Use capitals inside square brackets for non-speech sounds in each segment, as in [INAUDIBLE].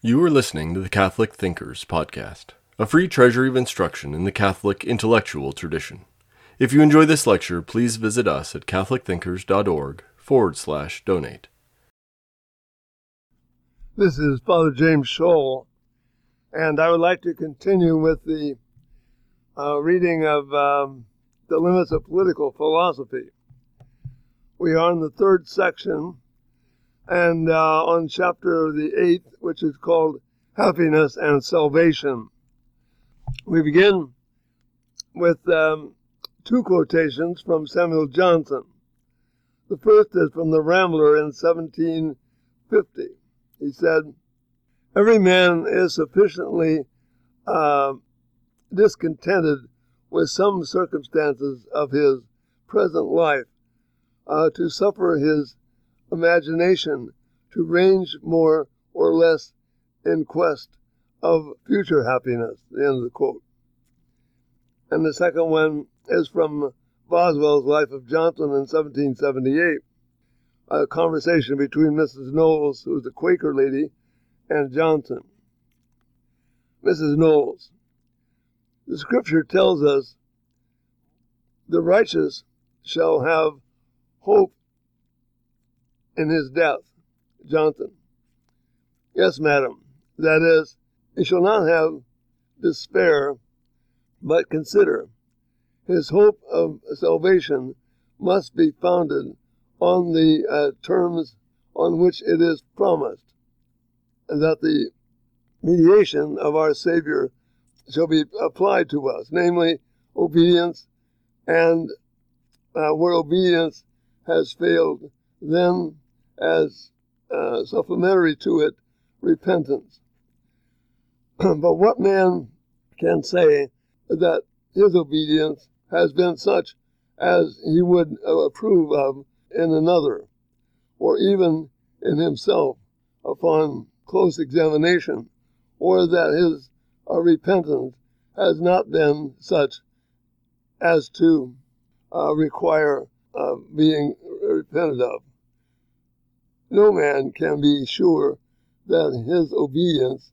You are listening to the Catholic Thinkers Podcast, a free treasury of instruction in the Catholic intellectual tradition. If you enjoy this lecture, please visit us at catholicthinkers.org forward slash donate. This is Father James Schall, and I would like to continue with the uh, reading of um, The Limits of Political Philosophy. We are in the third section and uh, on chapter the eighth, which is called Happiness and Salvation. We begin with um, two quotations from Samuel Johnson. The first is from the Rambler in 1750. He said, Every man is sufficiently uh, discontented with some circumstances of his present life uh, to suffer his imagination to range more or less in quest of future happiness. The end of the quote. And the second one is from Boswell's Life of Johnson in 1778, a conversation between Mrs. Knowles, who was a Quaker lady, and Johnson. Mrs. Knowles, the scripture tells us the righteous shall have hope in his death. Johnson. Yes, madam. That is, he shall not have despair, but consider. His hope of salvation must be founded on the uh, terms on which it is promised, and that the mediation of our Savior shall be applied to us, namely obedience, and uh, where obedience has failed, then as uh, supplementary to it repentance. [CLEARS THROAT] but what man can say that his obedience has been such as he would approve of in another, or even in himself upon close examination, or that his uh, repentance has not been such as to uh, require uh, being repented of no man can be sure that his obedience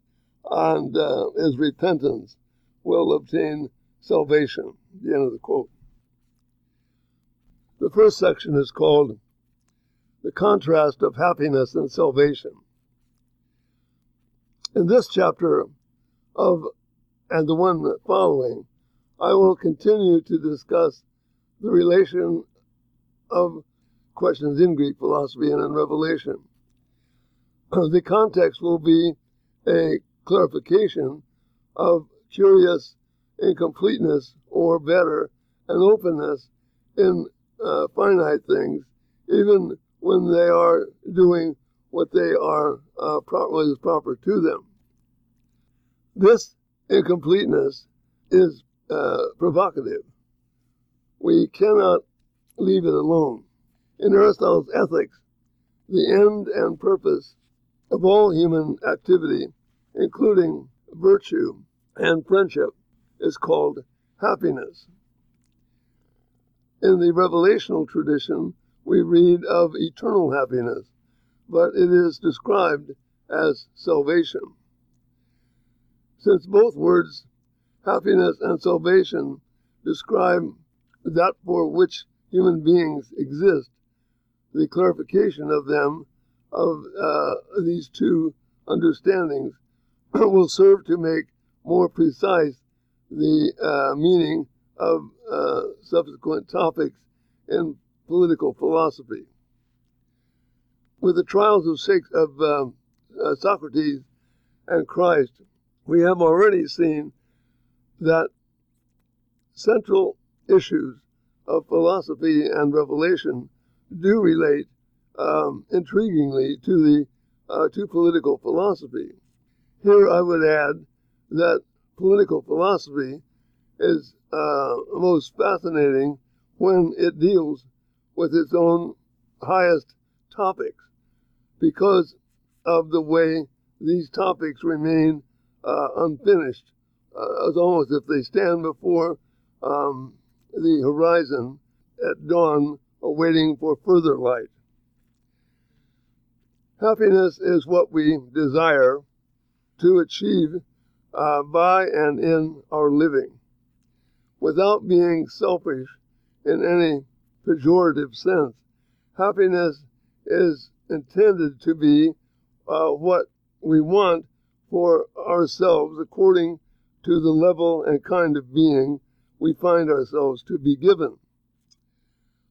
and uh, his repentance will obtain salvation. The end of the quote. The first section is called The Contrast of Happiness and Salvation. In this chapter of and the one following, I will continue to discuss the relation of questions in Greek philosophy and in Revelation. [CLEARS THROAT] the context will be a clarification of curious incompleteness, or better, an openness in uh, finite things, even when they are doing what they are uh, what is proper to them. This incompleteness is uh, provocative. We cannot leave it alone. In Aristotle's Ethics, the end and purpose of all human activity, including virtue and friendship, is called happiness. In the revelational tradition, we read of eternal happiness, but it is described as salvation. Since both words, happiness and salvation, describe that for which human beings exist, the clarification of them, of uh, these two understandings, [CLEARS THROAT] will serve to make more precise the uh, meaning of uh, subsequent topics in political philosophy. With the trials of, of um, uh, Socrates and Christ, we have already seen that central issues of philosophy and revelation do relate um, intriguingly to the uh, to political philosophy. Here, I would add that political philosophy is uh, most fascinating when it deals with its own highest topics, because of the way these topics remain uh, unfinished. Uh, it's almost if they stand before um, the horizon at dawn waiting for further light. Happiness is what we desire to achieve uh, by and in our living without being selfish in any pejorative sense. Happiness is intended to be uh, what we want for ourselves according to the level and kind of being we find ourselves to be given.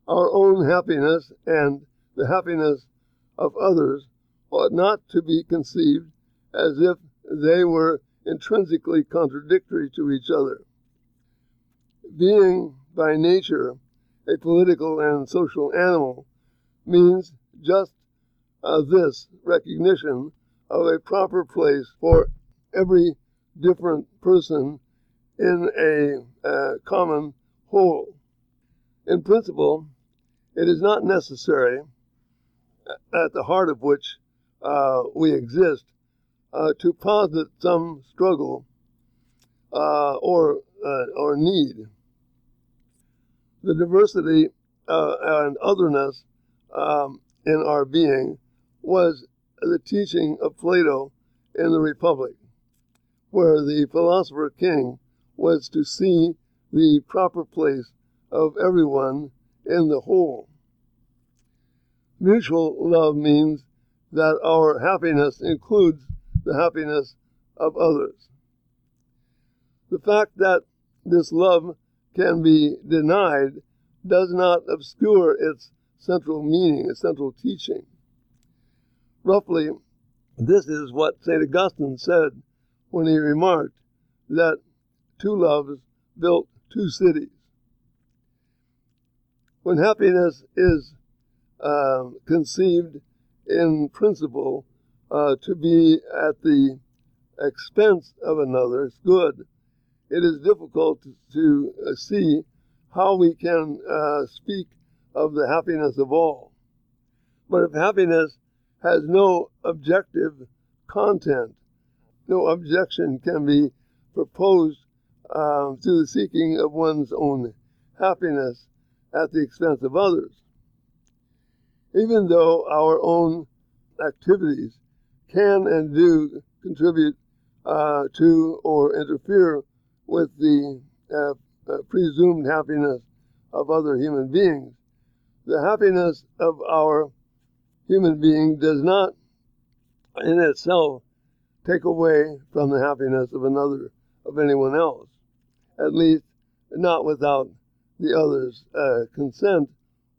Our own happiness and the happiness of others ought not to be conceived as if they were intrinsically contradictory to each other. Being by nature a political and social animal means just uh, this recognition of a proper place for every different person in a uh, common whole. In principle, it is not necessary, at the heart of which uh, we exist, uh, to posit some struggle uh, or, uh, or need. The diversity uh, and otherness um, in our being was the teaching of Plato in the Republic, where the philosopher king was to see the proper place of everyone in the whole. Mutual love means that our happiness includes the happiness of others. The fact that this love can be denied does not obscure its central meaning, its central teaching. Roughly, this is what St. Augustine said when he remarked that two loves built two cities. When happiness is uh, conceived in principle uh, to be at the expense of another's good, it is difficult to, uh, see how we can uh, speak of the happiness of all. But if happiness has no objective content, no objection can be proposed um, to the seeking of one's own happiness at the expense of others. Even though our own activities can and do contribute uh, to or interfere with the uh, uh, presumed happiness of other human beings, the happiness of our human being does not in itself take away from the happiness of another, of anyone else at least not without the other's uh, consent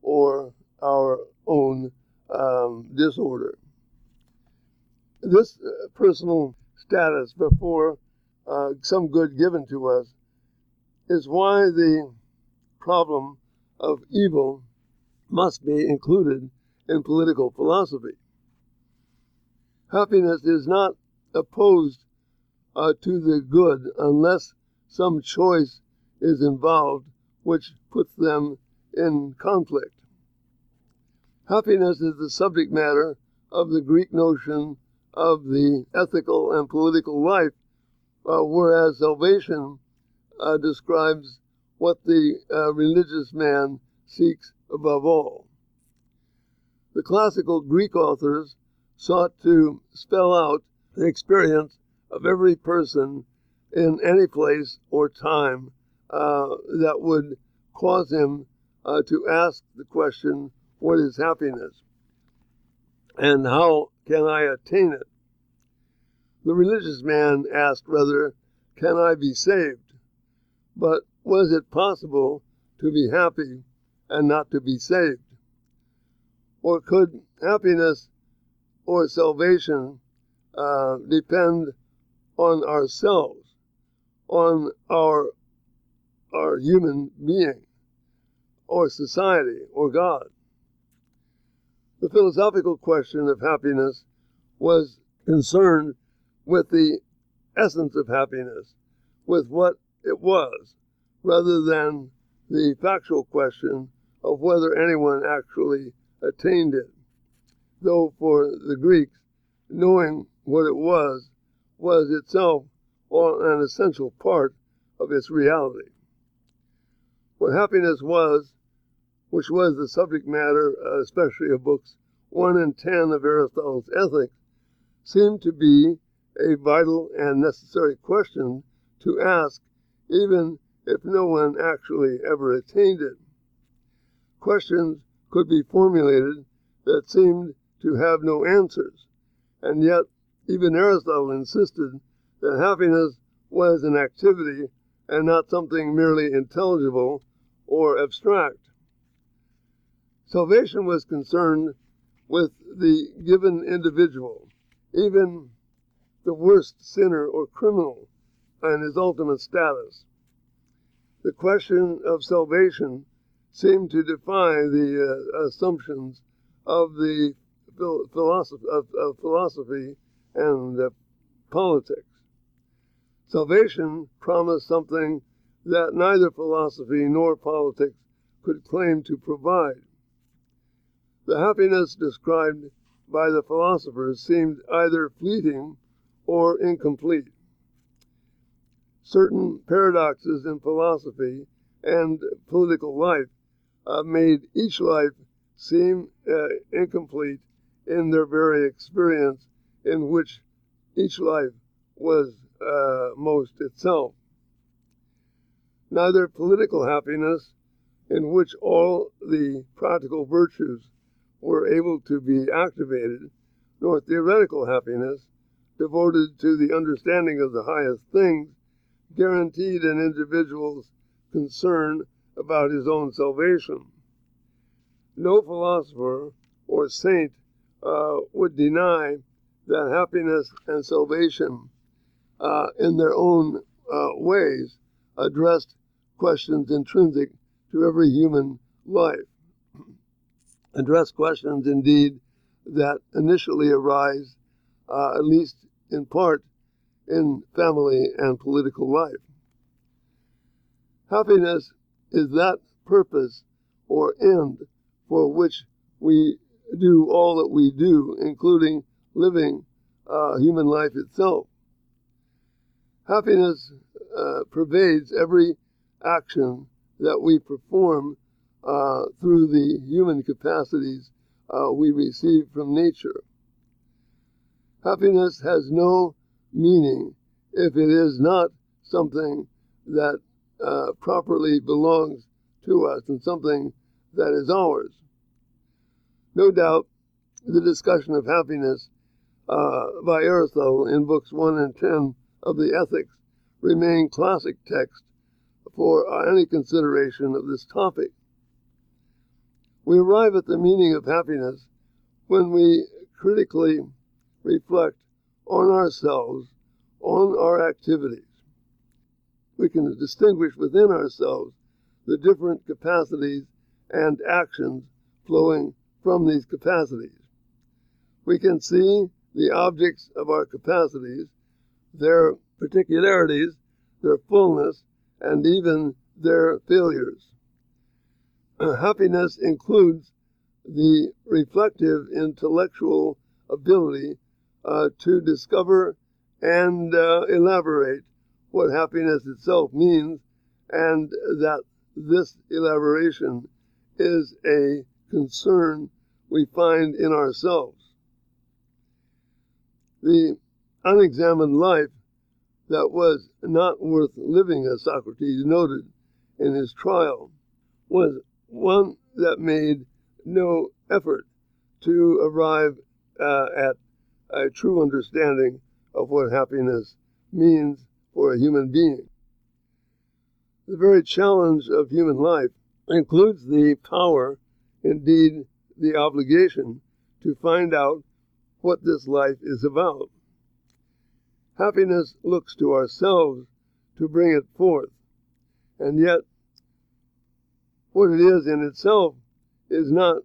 or our own um, disorder. This uh, personal status before uh, some good given to us is why the problem of evil must be included in political philosophy. Happiness is not opposed uh, to the good unless some choice is involved which puts them in conflict. Happiness is the subject matter of the Greek notion of the ethical and political life, uh, whereas salvation uh, describes what the uh, religious man seeks above all. The classical Greek authors sought to spell out the experience of every person in any place or time that would cause him uh, to ask the question, What is happiness? And how can I attain it? The religious man asked rather, Can I be saved? But was it possible to be happy and not to be saved? Or could happiness or salvation uh, depend on ourselves? on our our human being or society or God. The philosophical question of happiness was concerned with the essence of happiness, with what it was, rather than the factual question of whether anyone actually attained it. Though for the Greeks, knowing what it was was itself an essential part of its reality. What happiness was, which was the subject matter, uh, especially of books 1 and 10 of Aristotle's Ethics, seemed to be a vital and necessary question to ask, even if no one actually ever attained it. Questions could be formulated that seemed to have no answers, and yet even Aristotle insisted that happiness was an activity and not something merely intelligible or abstract. Salvation was concerned with the given individual, even the worst sinner or criminal, and his ultimate status. The question of salvation seemed to defy the uh, assumptions of the philosophy, of, of philosophy and uh, politics. Salvation promised something that neither philosophy nor politics could claim to provide. The happiness described by the philosophers seemed either fleeting or incomplete. Certain paradoxes in philosophy and political life uh, made each life seem uh, incomplete in their very experience in which each life was uh, most itself. Neither political happiness, in which all the practical virtues were able to be activated, nor theoretical happiness, devoted to the understanding of the highest things, guaranteed an individual's concern about his own salvation. No philosopher or saint uh, would deny that happiness and salvation, uh, in their own uh, ways, addressed questions intrinsic to every human life. [CLEARS THROAT] Address questions, indeed, that initially arise, uh, at least in part, in family and political life. Happiness is that purpose or end for which we do all that we do, including living uh, human life itself. Happiness uh, pervades every action that we perform uh, through the human capacities uh, we receive from nature. Happiness has no meaning if it is not something that uh, properly belongs to us and something that is ours. No doubt, the discussion of happiness uh, by Aristotle in books 1 and 10 of the Ethics remain classic texts for any consideration of this topic. We arrive at the meaning of happiness when we critically reflect on ourselves, on our activities. We can distinguish within ourselves the different capacities and actions flowing from these capacities. We can see the objects of our capacities, their particularities, their fullness, and even their failures. [CLEARS THROAT] Happiness includes the reflective intellectual ability uh, to discover and uh, elaborate what happiness itself means, and that this elaboration is a concern we find in ourselves. The unexamined life that was not worth living, as Socrates noted in his trial, was one that made no effort to arrive uh, at a true understanding of what happiness means for a human being. The very challenge of human life includes the power, indeed, the obligation, to find out what this life is about. Happiness looks to ourselves to bring it forth, and yet what it is in itself is not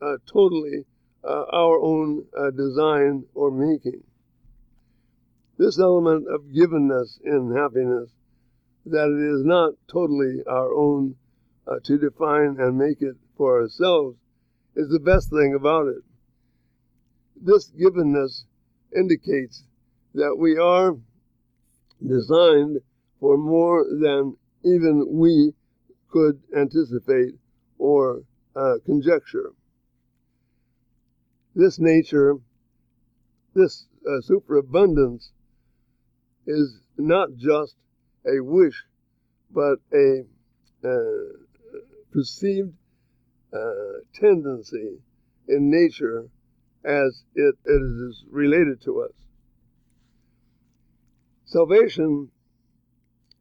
uh, totally uh, our own uh, design or making. This element of givenness in happiness, that it is not totally our own uh, to define and make it for ourselves, is the best thing about it. This givenness indicates that we are designed for more than even we could anticipate or uh, conjecture. This nature, this uh, superabundance is not just a wish, but a uh, perceived uh, tendency in nature as it, it is related to us. Salvation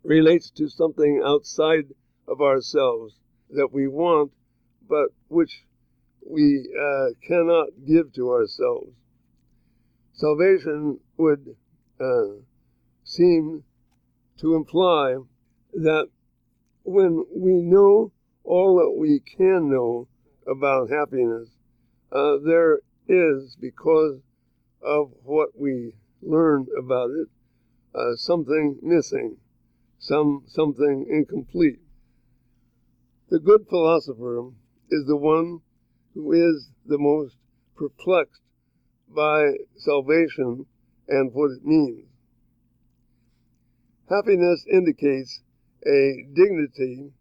relates to something outside of ourselves that we want, but which we uh, cannot give to ourselves. Salvation would uh, seem to imply that when we know all that we can know about happiness, uh, there is, because of what we learn about it, uh, something missing, some something incomplete. The good philosopher is the one who is the most perplexed by salvation and what it means. Happiness indicates a dignity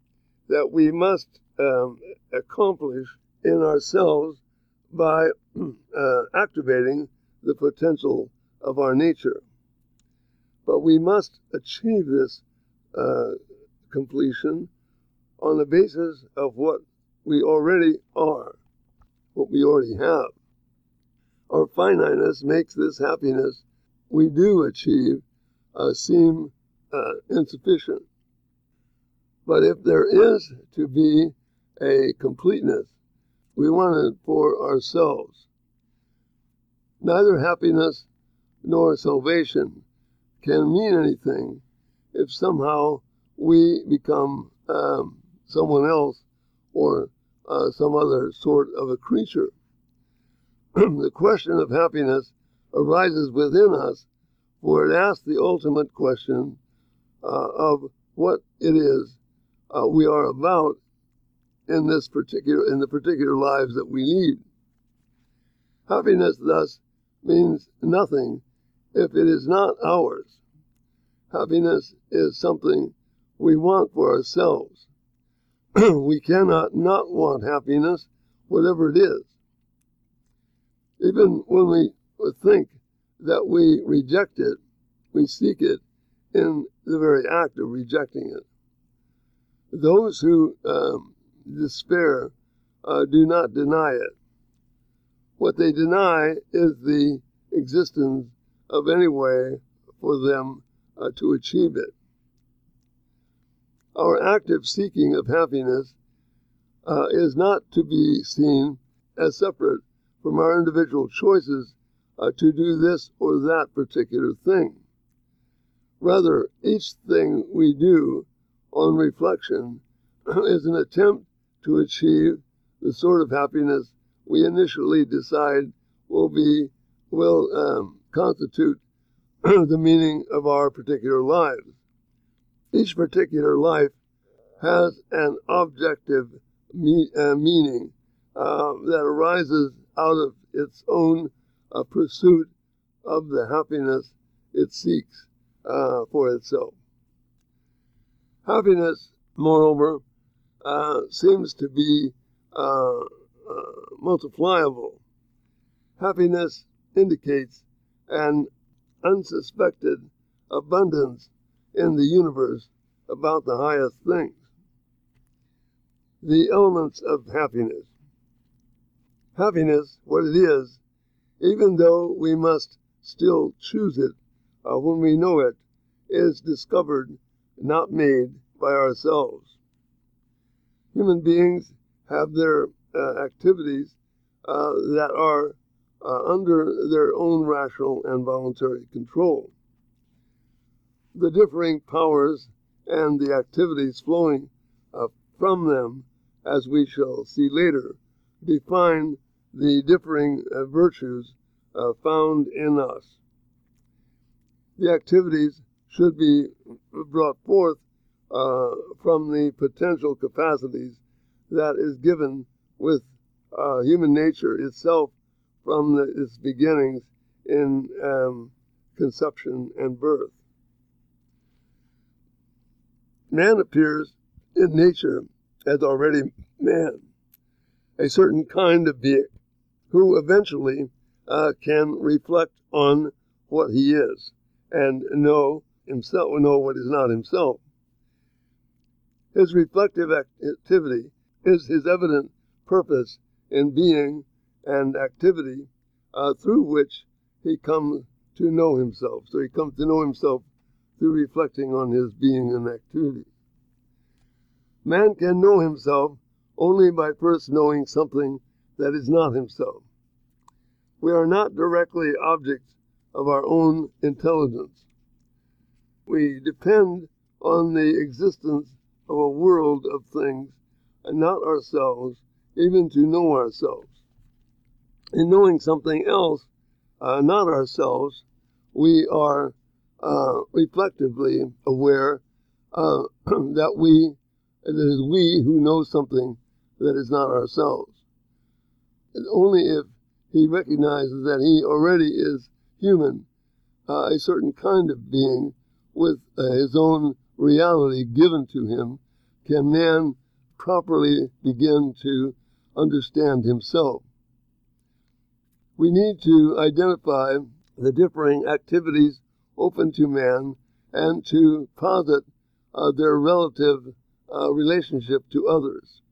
that we must um, accomplish in ourselves by [CLEARS THROAT] uh, activating the potential of our nature. But we must achieve this uh, completion on the basis of what we already are, what we already have. Our finiteness makes this happiness we do achieve uh, seem uh, insufficient. But if there is to be a completeness, we want it for ourselves. Neither happiness nor salvation can mean anything if somehow we become um, someone else or uh, some other sort of a creature. [CLEARS THROAT] the question of happiness arises within us, for it asks the ultimate question uh, of what it is uh, we are about in this particular in the particular lives that we lead. Happiness thus means nothing if it is not ours. Happiness is something we want for ourselves. [CLEARS THROAT] we cannot not want happiness, whatever it is. Even when we think that we reject it, we seek it in the very act of rejecting it. Those who um, despair uh, do not deny it. What they deny is the existence of any way for them uh, to achieve it. Our active seeking of happiness uh, is not to be seen as separate from our individual choices uh, to do this or that particular thing. Rather, each thing we do on reflection [CLEARS THROAT] is an attempt to achieve the sort of happiness we initially decide will be will um, constitute [CLEARS THROAT] the meaning of our particular lives. Each particular life has an objective me, uh, meaning uh, that arises out of its own uh, pursuit of the happiness it seeks uh, for itself. Happiness, moreover, uh, seems to be uh, multipliable. Happiness indicates an unsuspected abundance in the universe about the highest things. The elements of happiness. Happiness, what it is, even though we must still choose it uh, when we know it, is discovered, not made by ourselves. Human beings have their uh, activities uh, that are uh, under their own rational and voluntary control. The differing powers and the activities flowing uh, from them, as we shall see later, define the differing uh, virtues uh, found in us. The activities should be brought forth uh, from the potential capacities that is given with human nature itself from the, its beginnings in um, conception and birth. Man appears in nature as already man, a certain kind of being who eventually uh, can reflect on what he is and know himself, know what is not himself. His reflective activity is his evident purpose in being and activity uh, through which he comes to know himself. So he comes to know himself through reflecting on his being and activity. Man can know himself only by first knowing something that is not himself. We are not directly objects of our own intelligence. We depend on the existence of a world of things and not ourselves, even to know ourselves. In knowing something else, uh, not ourselves, we are uh, reflectively aware uh, [CLEARS THROAT] that we, it is we who know something that is not ourselves. And only if he recognizes that he already is human, uh, a certain kind of being with uh, his own reality given to him, can man properly begin to understand himself. We need to identify the differing activities open to man and to posit uh, their relative uh, relationship to others.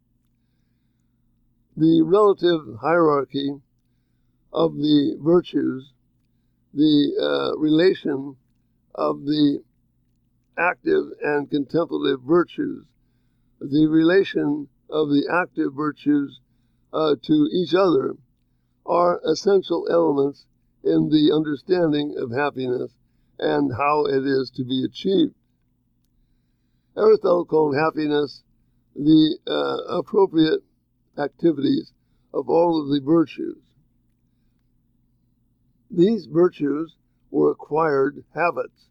The relative hierarchy of the virtues, the uh, relation of the active and contemplative virtues, the relation of the active virtues uh, to each other are essential elements in the understanding of happiness and how it is to be achieved. Aristotle called happiness the uh, appropriate activities of all of the virtues. These virtues were acquired habits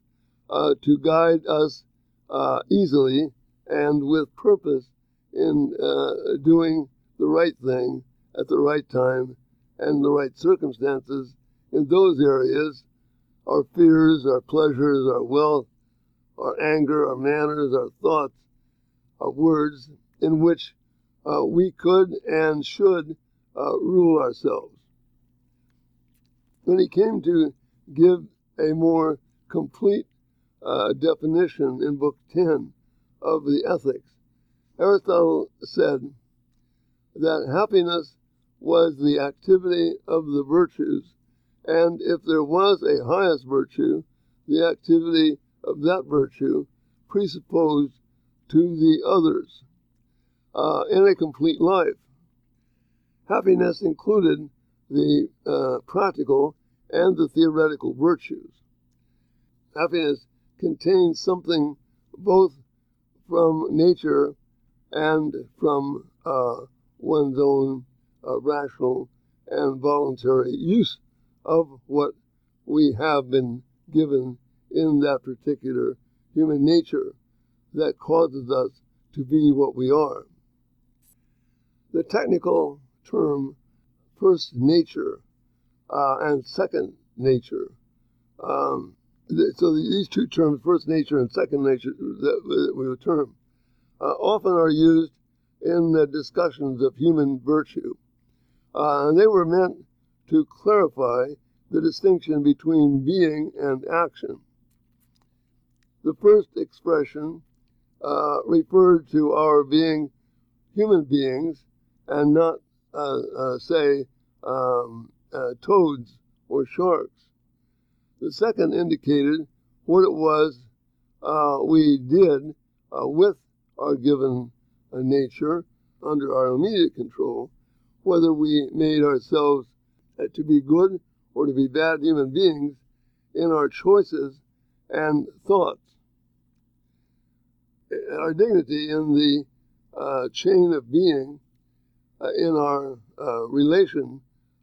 uh, to guide us uh, easily and with purpose in uh, doing the right thing at the right time and the right circumstances in those areas our fears, our pleasures, our wealth, our anger, our manners, our thoughts, our words, in which uh, we could and should uh, rule ourselves. When he came to give a more complete uh, definition in Book 10 of the Ethics, Aristotle said that happiness was the activity of the virtues, and if there was a highest virtue, the activity of that virtue presupposed to the others uh, in a complete life. Happiness included the uh, practical and the theoretical virtues. Happiness contains something both from nature and from uh, one's own uh, rational and voluntary use of what we have been given in that particular human nature that causes us to be what we are. The technical term first nature uh, and second nature. Um, so these two terms, first nature and second nature, that we term, uh, often are used in the discussions of human virtue. Uh, they were meant to clarify the distinction between being and action. The first expression uh, referred to our being human beings and not, uh, uh, say, um, uh, toads or sharks. The second indicated what it was uh, we did with our given nature under our immediate control, whether we made ourselves to be good or to be bad human beings in our choices and thoughts. Our dignity in the uh, chain of being uh, in our uh, relation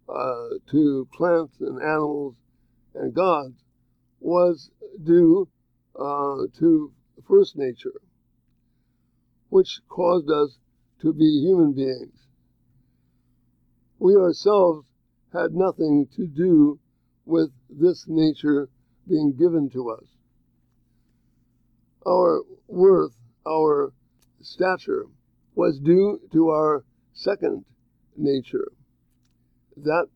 uh, to plants and animals and gods was due uh, to first nature, which caused us to be human beings. We ourselves had nothing to do with this nature being given to us. Our worth, our stature, was due to our second nature, that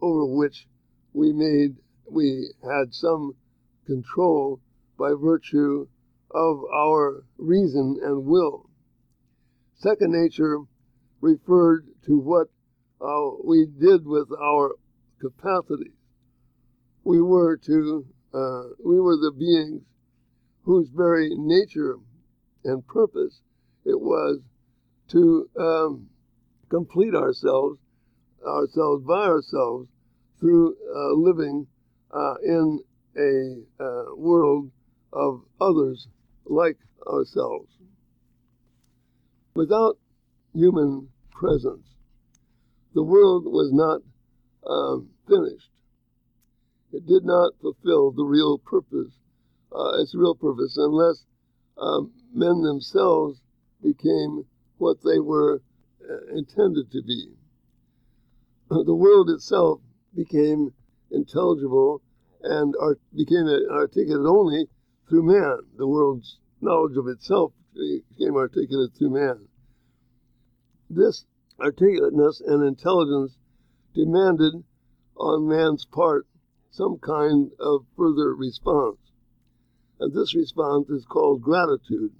over which we made we had some control by virtue of our reason and will. Second nature referred to what we did with our capacities. We were to uh, we were the beings whose very nature and purpose it was to um, complete ourselves ourselves by ourselves through uh, living uh, in a uh, world of others like ourselves. Without human presence, the world was not um, finished. It did not fulfill the real purpose, uh, its real purpose, unless um, men themselves became what they were uh, intended to be. [CLEARS THROAT] The world itself became intelligible and art- became articulate only through man. The world's knowledge of itself became articulate through man. This articulateness and intelligence demanded on man's part some kind of further response. And this response is called gratitude.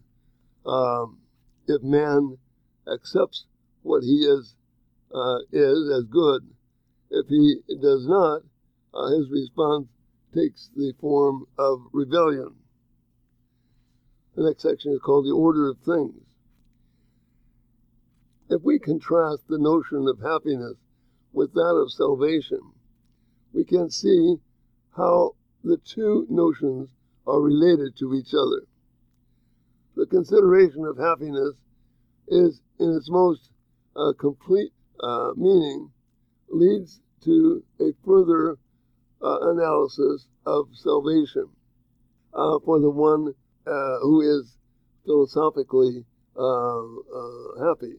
Um, if man accepts what he is, uh, is as good, if he does not, uh, his response takes the form of rebellion. The next section is called the order of things. If we contrast the notion of happiness with that of salvation, we can see how the two notions are related to each other. The consideration of happiness is, in its most uh, complete uh, meaning, leads to a further uh, analysis of salvation uh, for the one uh, who is philosophically uh, happy.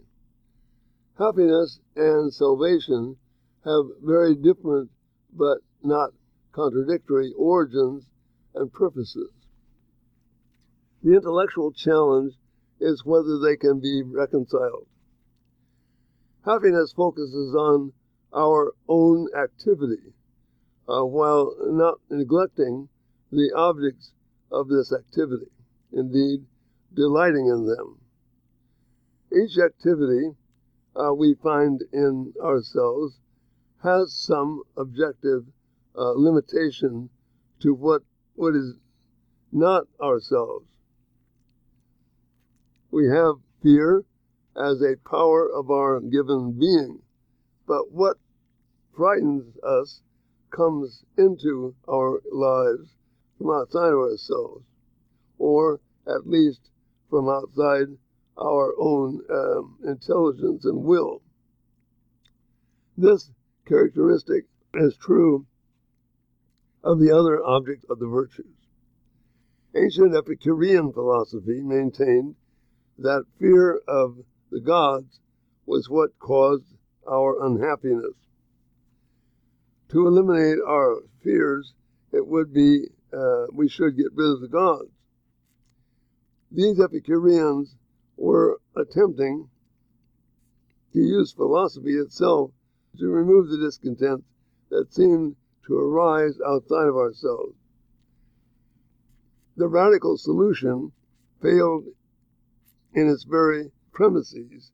Happiness and salvation have very different but not contradictory origins and purposes. The intellectual challenge is whether they can be reconciled. Happiness focuses on our own activity uh, while not neglecting the objects of this activity, indeed, delighting in them. Each activity uh, we find in ourselves has some objective uh, limitation to what, what is not ourselves. We have fear as a power of our given being, but what frightens us comes into our lives from outside ourselves, or at least from outside our own um, intelligence and will. This characteristic is true of the other object of the virtues. Ancient Epicurean philosophy maintained that fear of the gods was what caused our unhappiness. To eliminate our fears, it would be uh, we should get rid of the gods. These Epicureans were attempting to use philosophy itself to remove the discontent that seemed to arise outside of ourselves. The radical solution failed in its very premises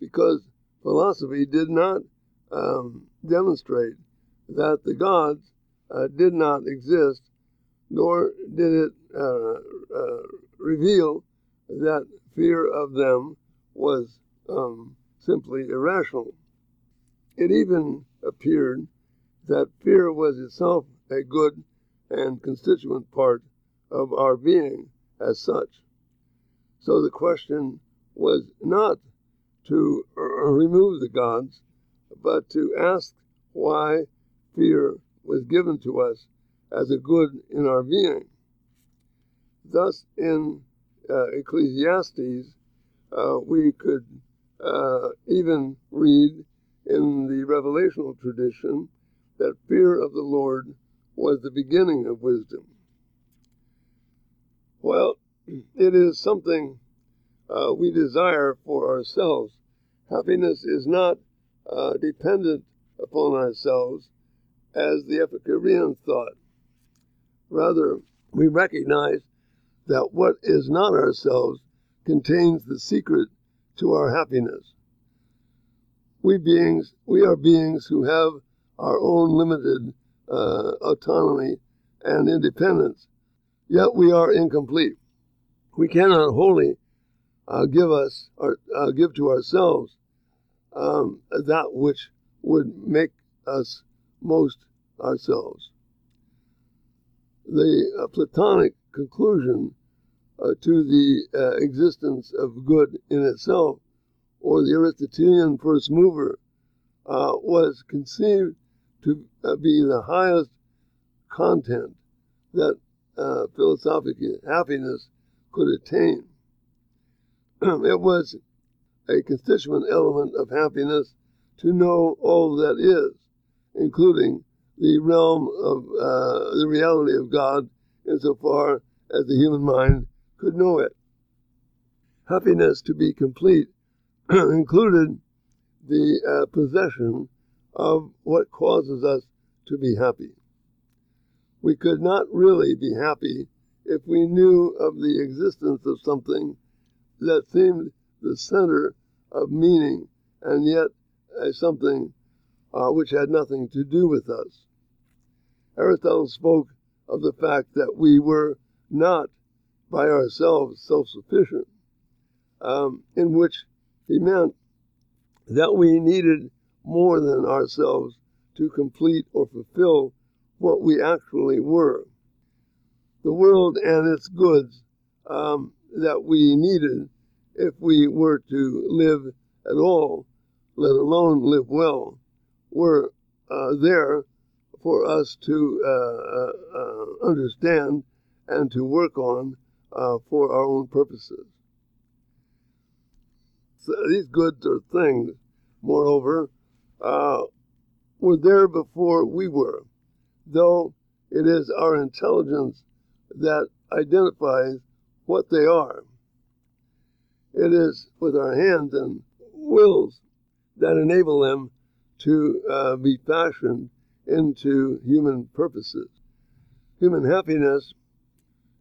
because philosophy did not um, demonstrate that the gods uh, did not exist, nor did it uh, uh, reveal that fear of them was um, simply irrational. It even appeared that fear was itself a good and constituent part of our being as such. So the question was not to remove the gods, but to ask why fear was given to us as a good in our being. Thus, in Ecclesiastes, uh, we could uh, even read in the revelational tradition that fear of the Lord was the beginning of wisdom. Well, it is something uh, we desire for ourselves. Happiness is not uh, dependent upon ourselves, as the Epicureans thought. Rather, we recognize that what is not ourselves contains the secret to our happiness. We beings, we are beings who have our own limited uh, autonomy and independence, yet we are incomplete. We cannot wholly uh, give us or uh, give to ourselves um, that which would make us most ourselves. The uh, Platonic conclusion uh, to the uh, existence of good in itself, or the Aristotelian first mover, uh, was conceived to uh, be the highest content that uh, philosophic happiness could attain. [CLEARS THROAT] it was a constituent element of happiness to know all that is, including the realm of uh, the reality of God insofar as the human mind could know it. Happiness to be complete [CLEARS THROAT] included the uh, possession of what causes us to be happy. We could not really be happy if we knew of the existence of something that seemed the center of meaning and yet a something uh, which had nothing to do with us. Aristotle spoke of the fact that we were not by ourselves self sufficient, um, in which he meant that we needed more than ourselves to complete or fulfill what we actually were. The world and its goods um, that we needed if we were to live at all, let alone live well, were uh, there for us to uh, uh, uh understand and to work on uh, for our own purposes. So these goods or things, moreover, uh, were there before we were, though it is our intelligence that identifies what they are. It is with our hands and wills that enable them to uh, be fashioned into human purposes. Human happiness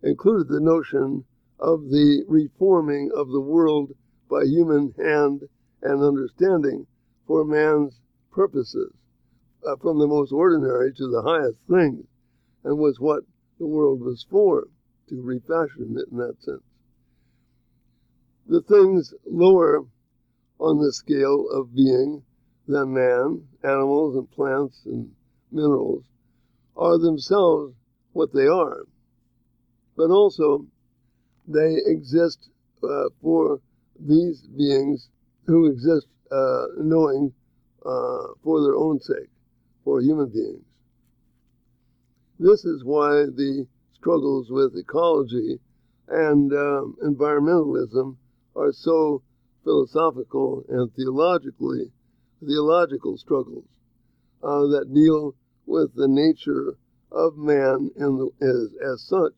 included the notion of the reforming of the world by human hand and understanding for man's purposes, uh, from the most ordinary to the highest things, and was what the world was for, to refashion it in that sense. The things lower on the scale of being than man, animals and plants and minerals, are themselves what they are but also they exist uh, for these beings who exist uh, knowing uh, for their own sake, for human beings. This is why the struggles with ecology and um, environmentalism are so philosophical and theologically theological struggles uh, that deal with the nature of man the, as, as such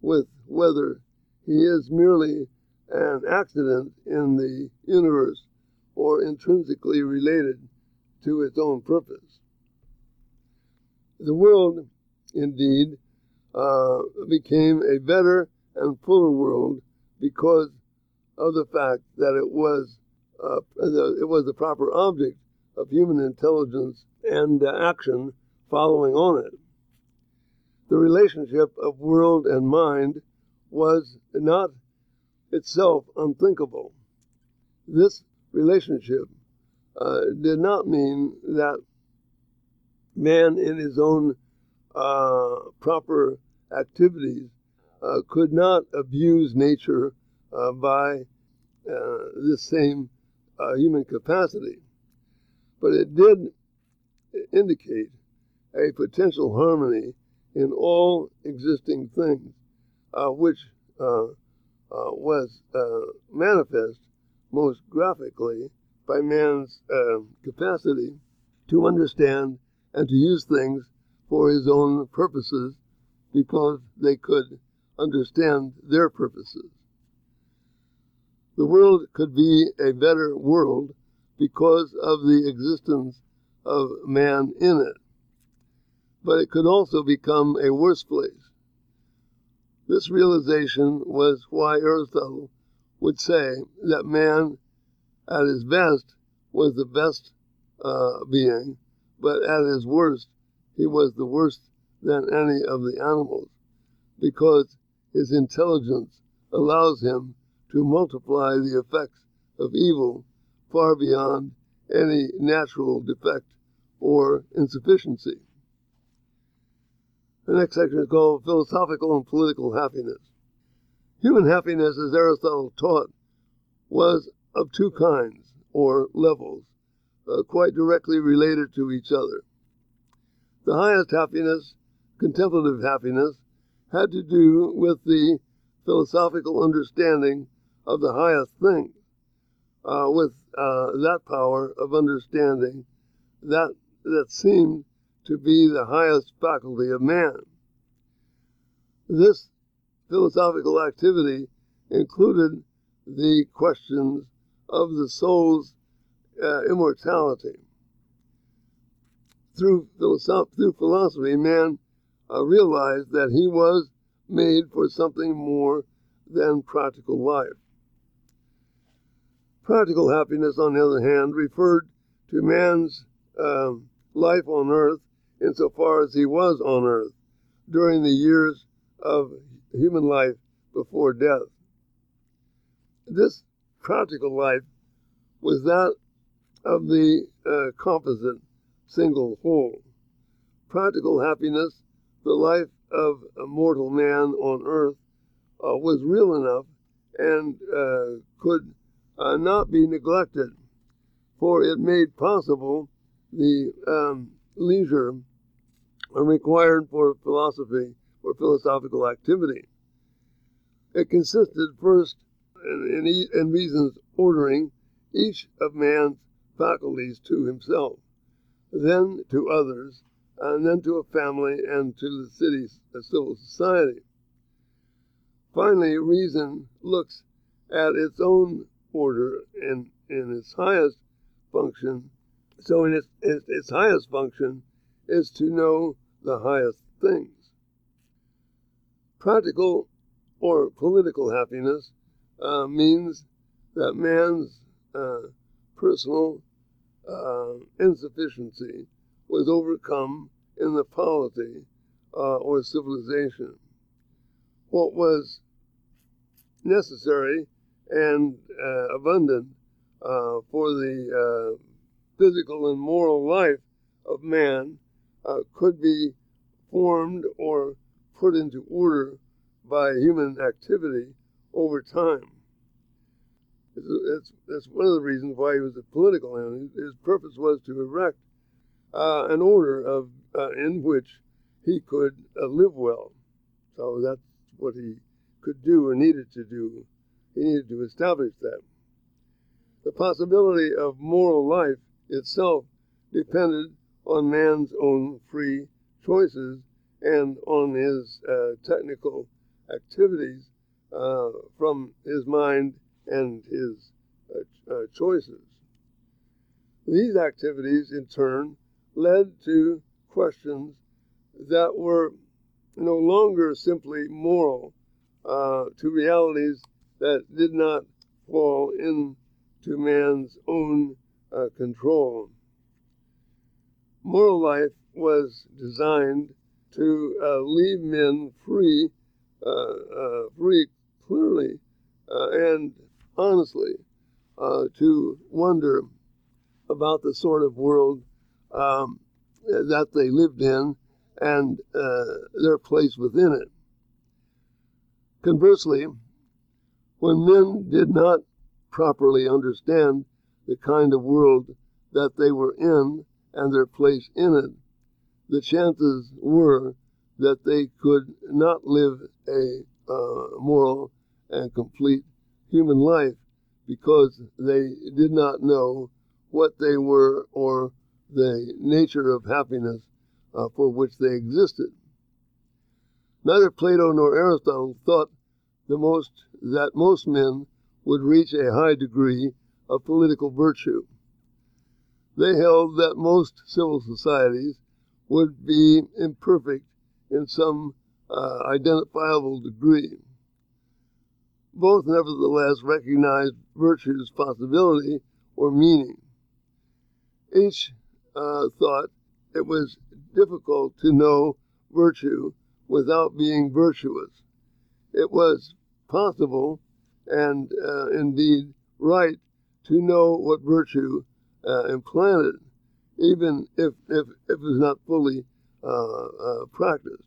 with whether he is merely an accident in the universe or intrinsically related to its own purpose. The world, indeed, uh, became a better and fuller world because of the fact that it was uh, it was the proper object of human intelligence and uh, action following on it the relationship of world and mind was not itself unthinkable. This relationship uh, did not mean that man, in his own uh, proper activities, uh, could not abuse nature uh, by uh, this same uh, human capacity. But it did indicate a potential harmony in all existing things, uh, which uh, uh, was uh, manifest most graphically by man's uh, capacity to understand and to use things for his own purposes because they could understand their purposes. The world could be a better world because of the existence of man in it but it could also become a worse place This realization was why Aristotle would say that man at his best was the best uh, being, but at his worst he was the worst than any of the animals, because his intelligence allows him to multiply the effects of evil far beyond any natural defect or insufficiency. The next section is called Philosophical and Political Happiness. Human happiness, as Aristotle taught, was of two kinds, or levels, uh, quite directly related to each other. The highest happiness, contemplative happiness, had to do with the philosophical understanding of the highest thing, uh, with uh, that power of understanding that that seemed to be the highest faculty of man. This philosophical activity included the questions of the soul's uh, immortality. Through, philosoph- through philosophy, man uh, realized that he was made for something more than practical life. Practical happiness, on the other hand, referred to man's um, life on earth insofar as he was on earth during the years of human life before death. This practical life was that of the uh, composite single whole. Practical happiness, the life of a mortal man on earth, uh, was real enough and uh, could uh, not be neglected, for it made possible the um, leisure are required for philosophy or philosophical activity. It consisted first in, in, in reason's ordering each of man's faculties to himself, then to others, and then to a family and to the city's a civil society. Finally, reason looks at its own order in, in its highest function. So, in its, its, its highest function is to know the highest things. Practical or political happiness uh, means that man's uh, personal uh, insufficiency was overcome in the polity uh, or civilization. What was necessary and uh, abundant uh, for the physical and moral life of man uh, could be formed or put into order by human activity over time. That's, one of the reasons why he was a political man. His purpose was to erect uh, an order of uh, in which he could uh, live well. So that's what he could do or needed to do. He needed to establish that. The possibility of moral life itself depended on man's own free choices and on his uh, technical activities uh, from his mind and his uh, uh, choices. These activities, in turn, led to questions that were no longer simply moral, uh, to realities that did not fall into man's own uh, control. Moral life was designed to uh, leave men free, uh, uh free clearly uh, and honestly to wonder about the sort of world um, that they lived in and their place within it. Conversely, when men did not properly understand the kind of world that they were in and their place in it, the chances were that they could not live a uh, moral and complete human life because they did not know what they were or the nature of happiness uh, for which they existed. Neither Plato nor Aristotle thought the most that most men would reach a high degree of political virtue. They held that most civil societies would be imperfect in some uh, identifiable degree. Both, nevertheless, recognized virtue's possibility or meaning. Each uh, thought it was difficult to know virtue without being virtuous. It was possible and uh, indeed right to know what virtue uh, implanted, even if, if, if it was not fully uh, uh practiced.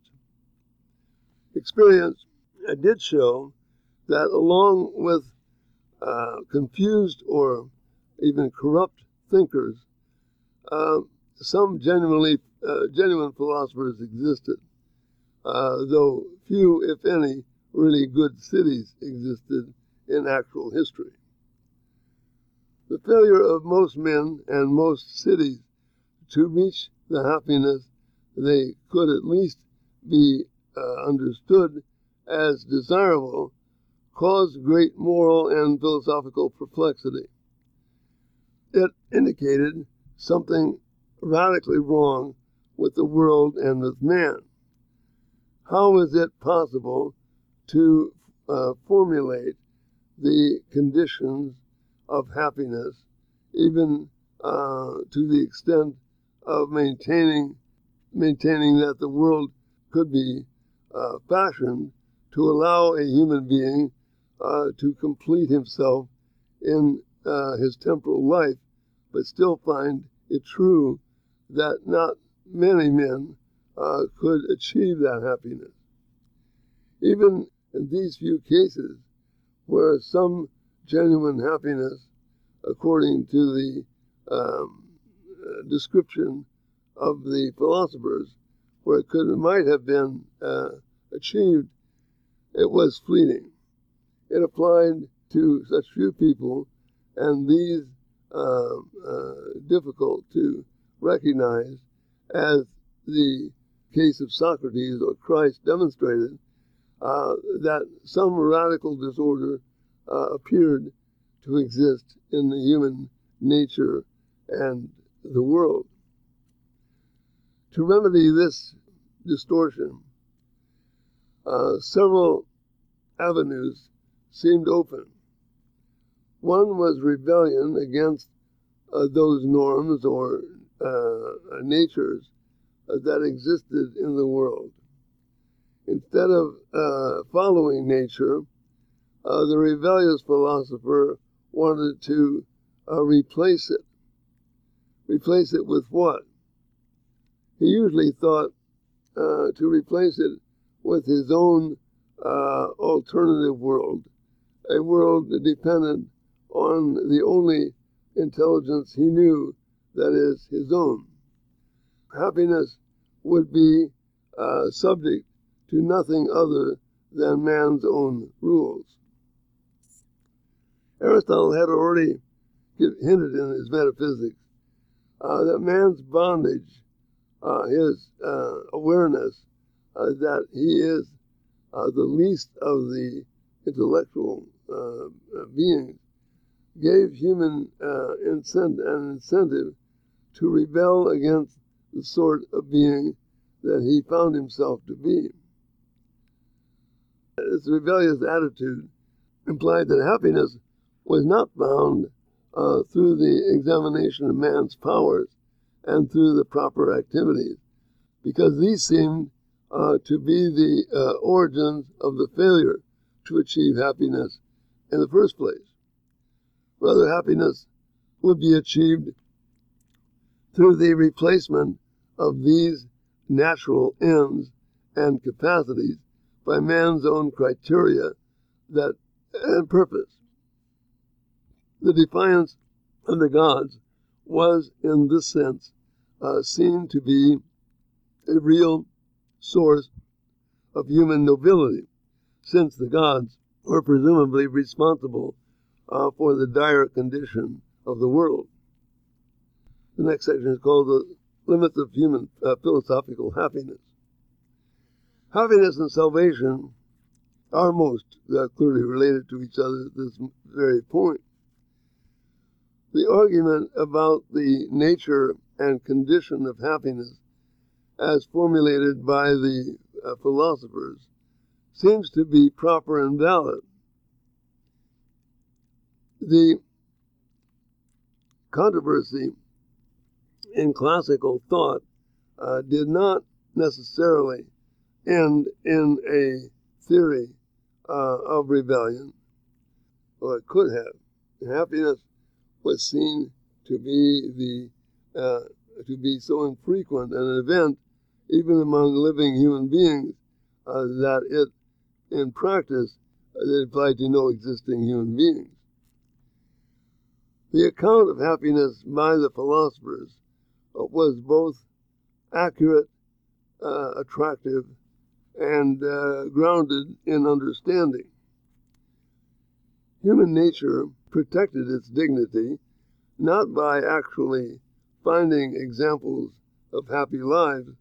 Experience did show that along with uh, confused or even corrupt thinkers, uh, some genuinely genuine philosophers existed, though few, if any, really good cities existed in actual history. The failure of most men and most cities to reach the happiness they could at least be uh, understood as desirable caused great moral and philosophical perplexity. It indicated something radically wrong with the world and with man. How is it possible to uh, formulate the conditions of happiness, even uh, to the extent of maintaining maintaining that the world could be uh, fashioned to allow a human being uh, to complete himself in uh, his temporal life, but still find it true that not many men uh, could achieve that happiness. Even in these few cases, where some genuine happiness, according to the um, description of the philosophers, where it could might have been uh, achieved, it was fleeting. It applied to such few people, and these uh, uh, difficult to recognize, as the case of Socrates or Christ demonstrated, uh, that some radical disorder uh, appeared to exist in the human nature and the world. To remedy this distortion, uh, several avenues seemed open. One was rebellion against uh, those norms or uh, natures that existed in the world instead of uh, following nature, uh, the rebellious philosopher wanted to uh, replace it. Replace it with what? He usually thought uh, to replace it with his own uh, alternative world, a world dependent on the only intelligence he knew, that is, his own. Happiness would be uh, subject to nothing other than man's own rules. Aristotle had already hinted in his metaphysics uh, that man's bondage, uh, his uh, awareness uh, that he is uh, the least of the intellectual uh, beings, gave human an incentive to rebel against the sort of being that he found himself to be. This rebellious attitude implied that happiness was not found uh, through the examination of man's powers and through the proper activities, because these seemed uh, to be the uh, origins of the failure to achieve happiness in the first place. Rather, happiness would be achieved through the replacement of these natural ends and capacities by man's own criteria that and purpose. The defiance of the gods was, in this sense, uh, seen to be a real source of human nobility, since the gods were presumably responsible uh, for the dire condition of the world. The next section is called The Limits of Human uh, Philosophical Happiness. Happiness and salvation are most uh, clearly related to each other at this very point. The argument about the nature and condition of happiness, as formulated by the uh, philosophers seems to be proper and valid. The controversy in classical thought uh, did not necessarily end in a theory uh, of rebellion. Well, it could have. Happiness was seen to be the uh, to be so infrequent an event, even among living human beings, uh, that it, in practice, it applied to no existing human beings. The account of happiness by the philosophers uh, was both accurate, uh, attractive, and uh, grounded in understanding. Human nature protected its dignity not by actually finding examples of happy lives,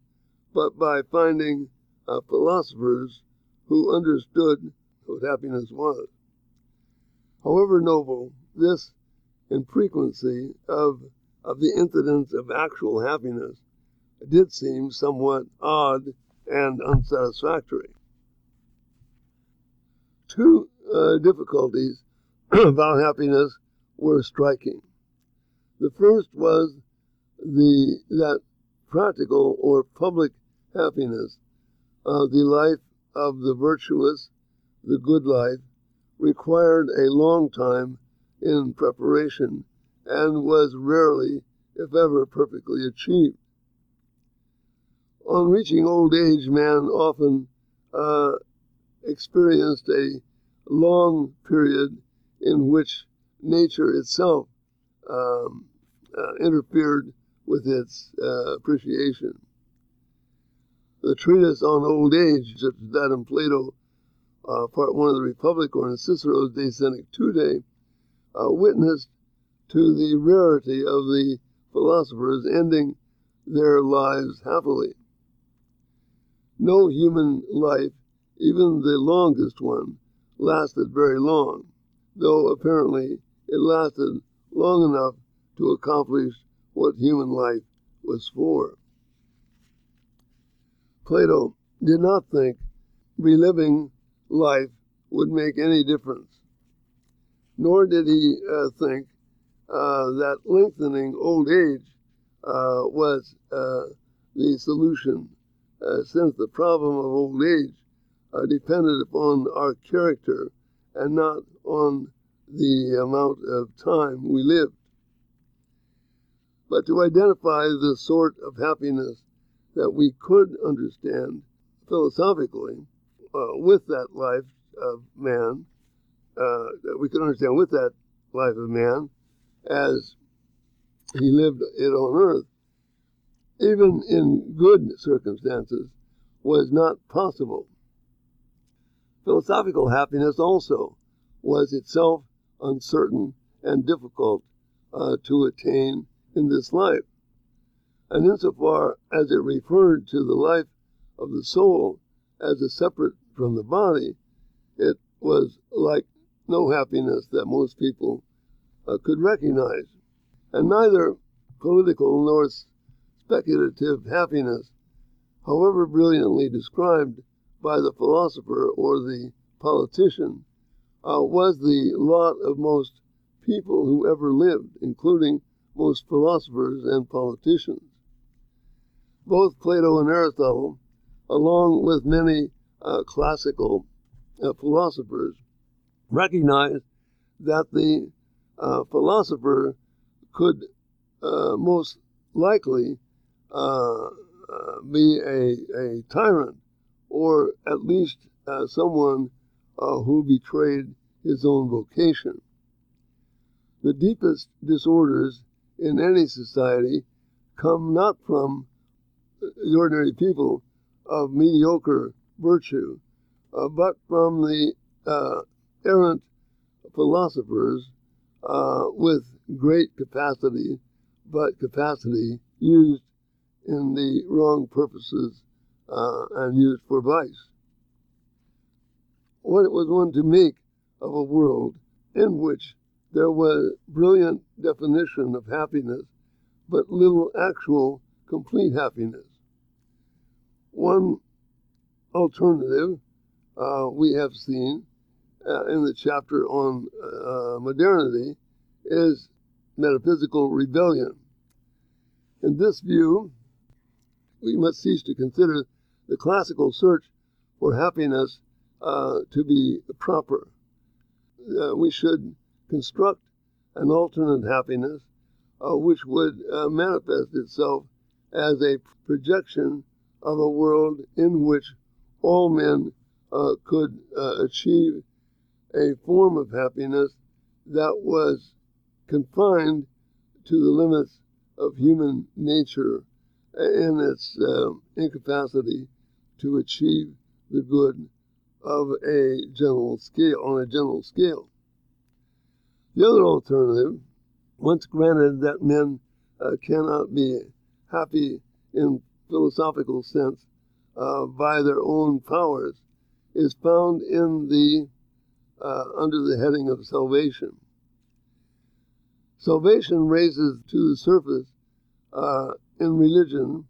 but by finding uh, philosophers who understood what happiness was. However noble, this infrequency of, of the incidents of actual happiness did seem somewhat odd and unsatisfactory. Two uh, difficulties [CLEARS THROAT] about happiness were striking. The first was the that practical or public happiness, uh, the life of the virtuous, the good life, required a long time in preparation and was rarely, if ever, perfectly achieved. On reaching old age, man often uh, experienced a long period in which nature itself um, uh, interfered with its uh, appreciation. The treatise on old age, such as that in Plato, uh, part one of the Republic, or in Cicero's De Senectute, uh, witnessed to the rarity of the philosophers ending their lives happily. No human life, even the longest one, lasted very long, though apparently it lasted long enough to accomplish what human life was for. Plato did not think reliving life would make any difference, nor did he uh, think uh, that lengthening old age uh, was uh, the solution, uh, since the problem of old age uh, depended upon our character and not on the amount of time we lived. But to identify the sort of happiness that we could understand philosophically uh, with that life of man, uh, that we could understand with that life of man as he lived it on earth, even in good circumstances, was not possible. Philosophical happiness also was itself uncertain and difficult uh, to attain in this life. And insofar as it referred to the life of the soul as a separate from the body, it was like no happiness that most people uh, could recognize. And neither political nor speculative happiness, however brilliantly described by the philosopher or the politician, uh, was the lot of most people who ever lived, including most philosophers and politicians. Both Plato and Aristotle, along with many uh, classical uh, philosophers, recognized that the uh, philosopher could uh, most likely uh, be a, a tyrant or at least someone who betrayed his own vocation. The deepest disorders in any society come not from the ordinary people of mediocre virtue, uh, but from the uh, errant philosophers uh, with great capacity, but capacity used in the wrong purposes uh, and used for vice. What was one to make of a world in which there was brilliant definition of happiness, but little actual complete happiness. One alternative uh, we have seen uh, in the chapter on uh, modernity is metaphysical rebellion. In this view, we must cease to consider the classical search for happiness uh, to be proper. Uh, we should construct an alternate happiness uh, which would uh, manifest itself as a projection of a world in which all men uh, could uh, achieve a form of happiness that was confined to the limits of human nature in its incapacity to achieve the good of a general scale on a general scale. The other alternative, once granted that men uh, cannot be happy in philosophical sense uh, by their own powers, is found in the uh, under the heading of salvation. Salvation raises to the surface uh, in religion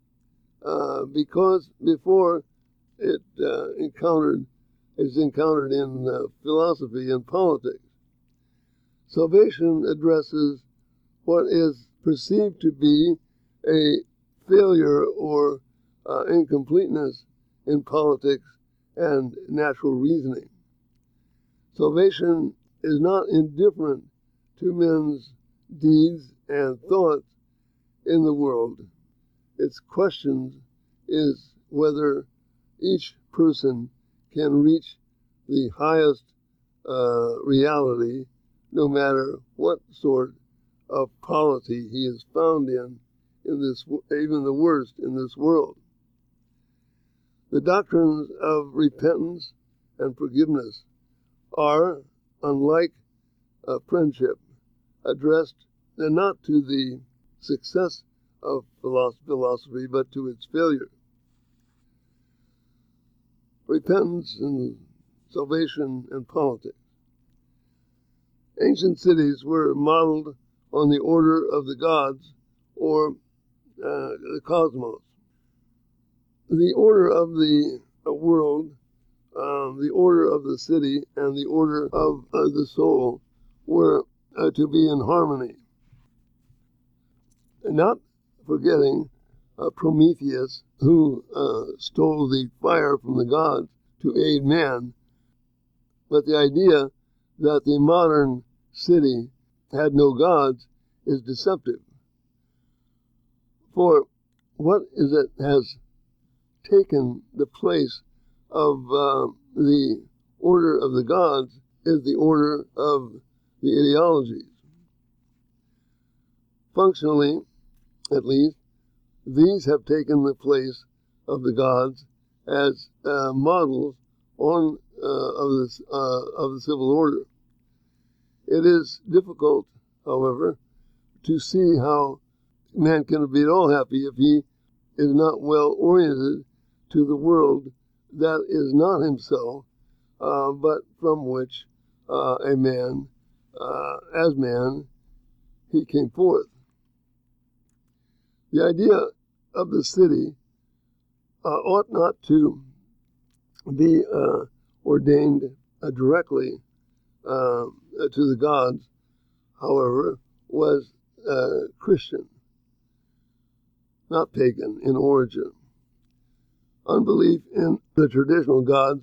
uh, because before it uh, encountered is encountered in uh, philosophy and politics. Salvation addresses what is perceived to be a failure or uh, incompleteness in politics and natural reasoning. Salvation is not indifferent to men's deeds and thoughts in the world. Its question is whether each person can reach the highest uh, reality, no matter what sort of polity he is found in, in this, even the worst in this world. The doctrines of repentance and forgiveness are, unlike friendship, addressed not to the success of philosophy, but to its failure. Repentance and salvation and politics. Ancient cities were modeled on the order of the gods or uh, the cosmos. The order of the world, um, the order of the city, and the order of uh, the soul were uh, to be in harmony. Not forgetting uh, Prometheus, who uh, stole the fire from the gods to aid man, but the idea that the modern city had no gods is deceptive. For what is it has taken the place of uh, the order of the gods is the order of the ideologies. Functionally, at least, these have taken the place of the gods as uh, models on uh, of, this, uh, of the civil order. It is difficult, however, to see how man can be at all happy if he is not well oriented to the world that is not himself, uh, but from which uh, a man, uh, as man, he came forth. The idea of the city uh, ought not to be uh, ordained uh, directly to the gods, however, was Christian, not pagan in origin. Unbelief in the traditional gods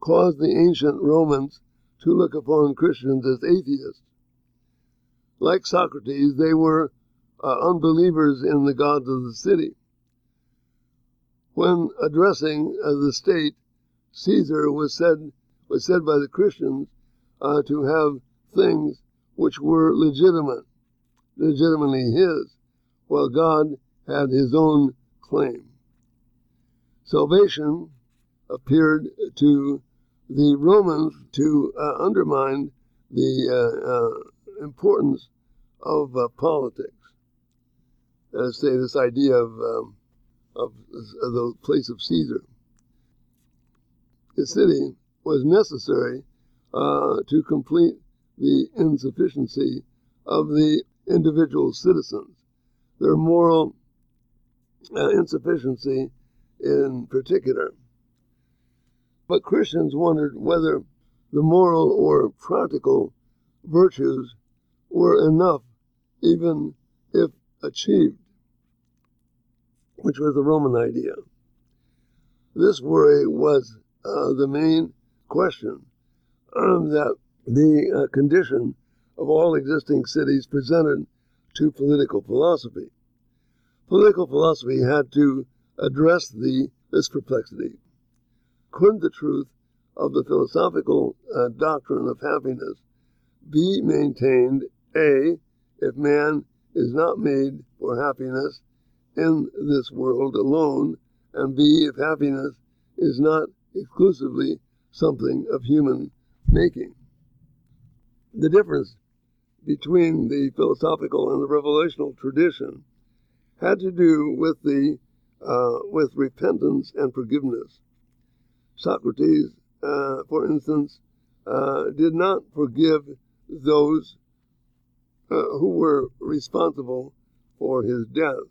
caused the ancient Romans to look upon Christians as atheists. Like Socrates, they were uh, unbelievers in the gods of the city. When addressing uh, the state, Caesar was said was said by the Christians uh, to have things which were legitimate, legitimately his, while God had his own claim. Salvation appeared to the Romans to uh, undermine the uh, uh, importance of uh, politics. Let us say this idea of, um, of, the place of Caesar. The city was necessary uh, to complete the insufficiency of the individual citizens. Their moral uh, insufficiency in particular. But Christians wondered whether the moral or practical virtues were enough, even if achieved, which was the Roman idea. This worry was uh, the main question um, that the uh, condition of all existing cities presented to political philosophy. Political philosophy had to address the, this perplexity. Couldn't the truth of the philosophical uh, doctrine of happiness be maintained, A, if man is not made for happiness in this world alone, and B, if happiness is not exclusively something of human making? The difference between the philosophical and the revelational tradition had to do with the uh, with repentance and forgiveness. Socrates, uh, for instance, uh, did not forgive those uh, who were responsible for his death.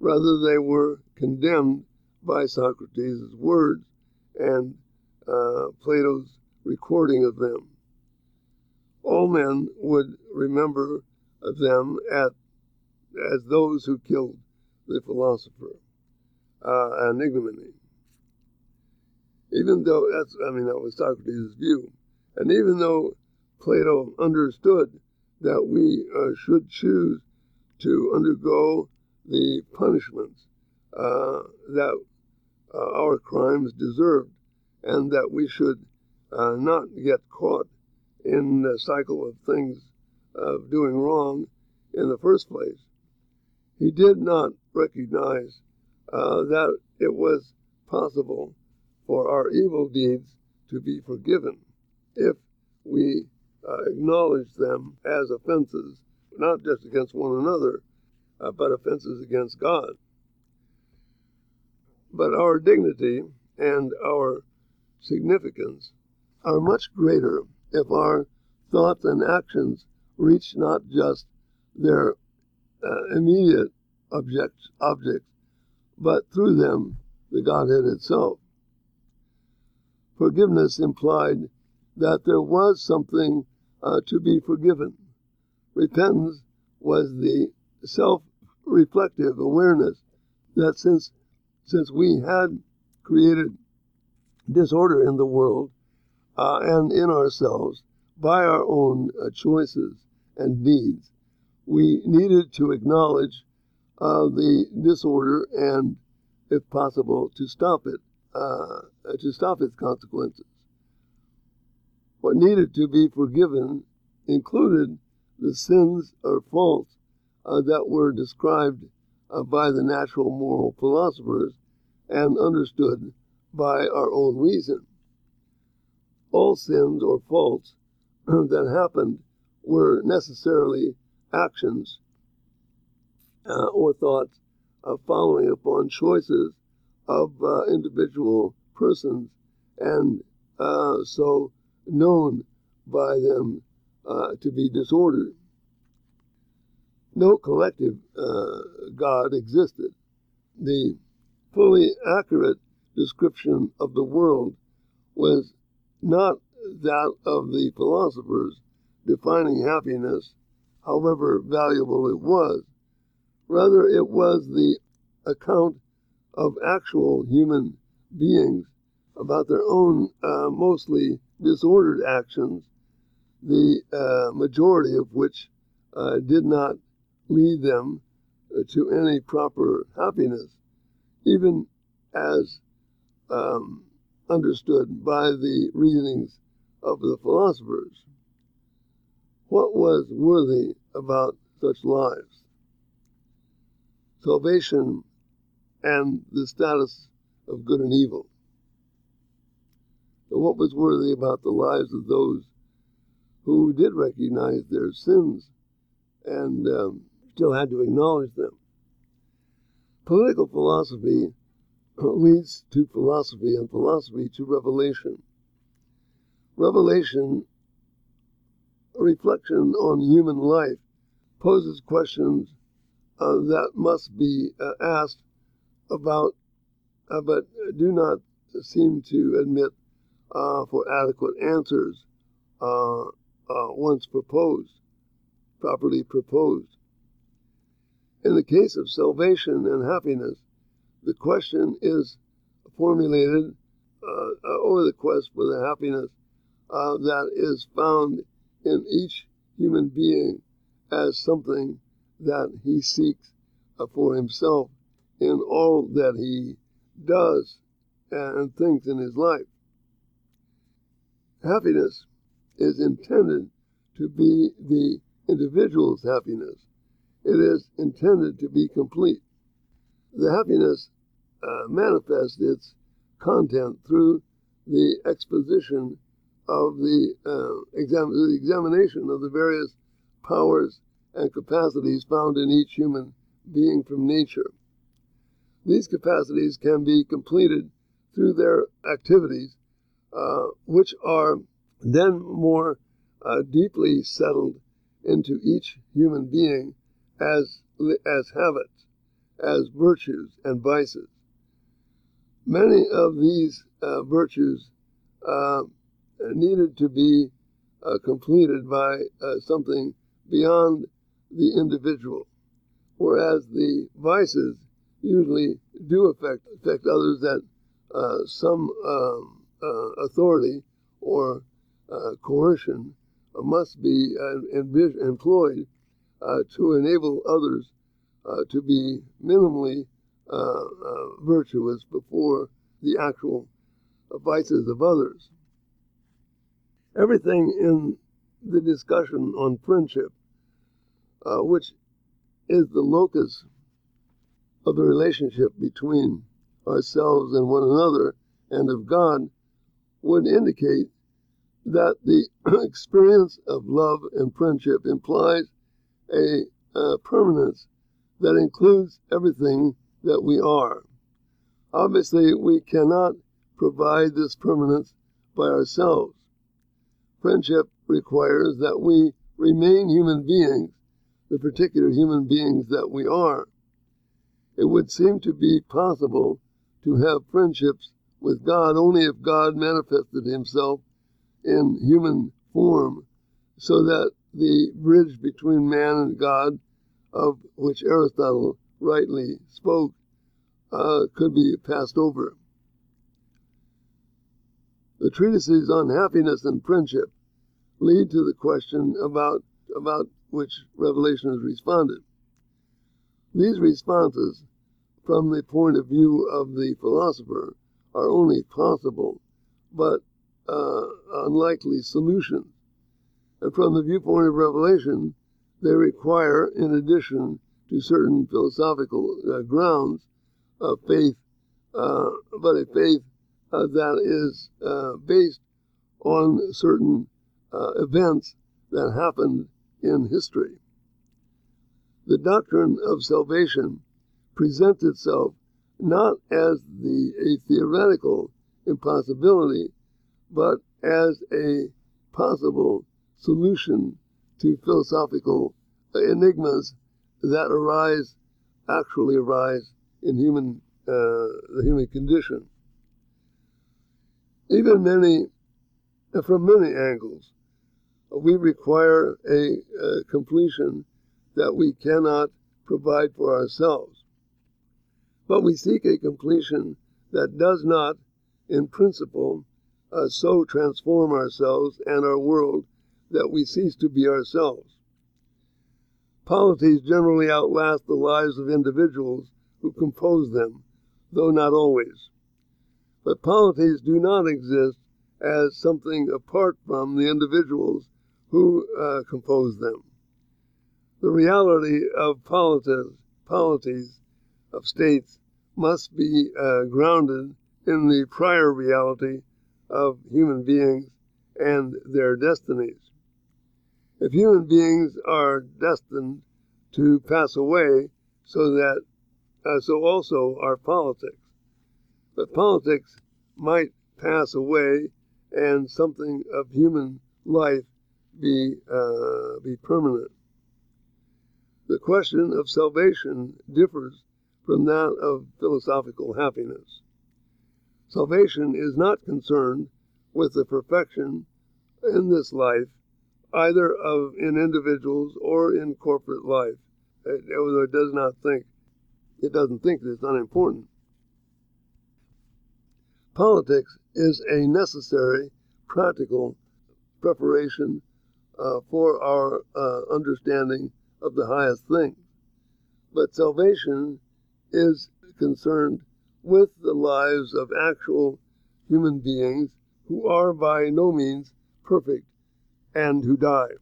Rather, they were condemned by Socrates' words and uh, Plato's recording of them. All men would remember them at, as those who killed the philosopher, uh, an ignominy. Even though that's, I mean, that was Socrates' view. And even though Plato understood that we uh, should choose to undergo the punishments uh, that uh, our crimes deserved, and that we should uh, not get caught in the cycle of things of doing wrong in the first place. He did not recognize uh, that it was possible for our evil deeds to be forgiven if we uh, acknowledge them as offenses, not just against one another, uh, but offenses against God. But our dignity and our significance are much greater if our thoughts and actions reach not just their uh, immediate objects, objects, but through them the Godhead itself. Forgiveness implied that there was something uh, to be forgiven. Repentance was the self-reflective awareness that since since we had created disorder in the world uh, and in ourselves by our own uh, choices and deeds, we needed to acknowledge uh, the disorder and, if possible, to stop it, uh, to stop its consequences. What needed to be forgiven included the sins or faults uh, that were described uh, by the natural moral philosophers and understood by our own reason. All sins or faults [CLEARS THROAT] that happened were necessarily actions uh, or thoughts uh, following upon choices of uh, individual persons and uh, so known by them uh, to be disordered. No collective uh, God existed. The fully accurate description of the world was not that of the philosophers defining happiness, however valuable it was. Rather, it was the account of actual human beings about their own uh, mostly disordered actions, the uh, majority of which uh, did not lead them uh, to any proper happiness, even as um, understood by the reasonings of the philosophers. What was worthy about such lives? Salvation and the status of good and evil what was worthy about the lives of those who did recognize their sins and um, still had to acknowledge them. Political philosophy leads to philosophy and philosophy to revelation. Revelation, a reflection on human life, poses questions uh, that must be uh, asked about, uh, but do not seem to admit uh, for adequate answers uh, uh, once proposed, properly proposed. In the case of salvation and happiness, the question is formulated uh, or the quest for the happiness uh, that is found in each human being as something that he seeks uh, for himself in all that he does and thinks in his life. Happiness is intended to be the individual's happiness. It is intended to be complete. The happiness uh, manifests its content through the exposition of the, uh, exam- the examination of the various powers and capacities found in each human being from nature. These capacities can be completed through their activities, uh, which are then more uh, deeply settled into each human being as, as habits, as virtues and vices. Many of these uh, virtues uh, needed to be uh, completed by uh, something beyond the individual, whereas the vices usually do affect affect others that uh, some um, uh, authority or coercion must be uh, employed Uh, to enable others uh, to be minimally uh, virtuous before the actual vices of others. Everything in the discussion on friendship, uh, which is the locus of the relationship between ourselves and one another and of God, would indicate that the [CLEARS THROAT] experience of love and friendship implies a, a permanence that includes everything that we are. Obviously, we cannot provide this permanence by ourselves. Friendship requires that we remain human beings, the particular human beings that we are. It would seem to be possible to have friendships with God only if God manifested himself in human form, so that the bridge between man and God, of which Aristotle rightly spoke, uh, could be passed over. The treatises on happiness and friendship lead to the question about, about which Revelation has responded. These responses, from the point of view of the philosopher, are only possible, but uh, unlikely solutions. From the viewpoint of Revelation, they require, in addition to certain philosophical uh, grounds, of faith, uh, but a faith uh, that is uh, based on certain uh, events that happened in history. The doctrine of salvation presents itself not as the, a theoretical impossibility, but as a possible solution to philosophical enigmas that arise, actually arise in human, uh, the human condition even many, from many angles, we require a, a completion that we cannot provide for ourselves. But we seek a completion that does not, in principle, uh, so transform ourselves and our world that we cease to be ourselves. Polities generally outlast the lives of individuals who compose them, though not always. But polities do not exist as something apart from the individuals who uh, compose them. The reality of polities, polities of states must be uh, grounded in the prior reality of human beings and their destinies. If human beings are destined to pass away, so that uh, so also are politics. But politics might pass away and something of human life be, uh, be permanent. The question of salvation differs from that of philosophical happiness. Salvation is not concerned with the perfection in this life, either of in individuals or in corporate life. Although it does not think it doesn't think that it's unimportant. Politics is a necessary, practical preparation uh, for our uh, understanding of the highest things. But salvation is concerned with the lives of actual human beings who are by no means perfect and who die.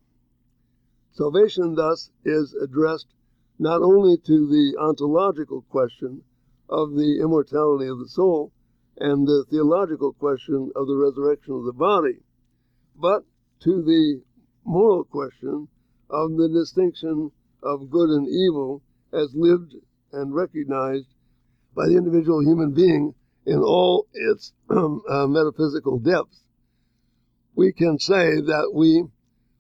Salvation thus is addressed not only to the ontological question of the immortality of the soul and the theological question of the resurrection of the body, but to the moral question of the distinction of good and evil as lived and recognized by the individual human being in all its [CLEARS THROAT] uh, metaphysical depths. We can say that we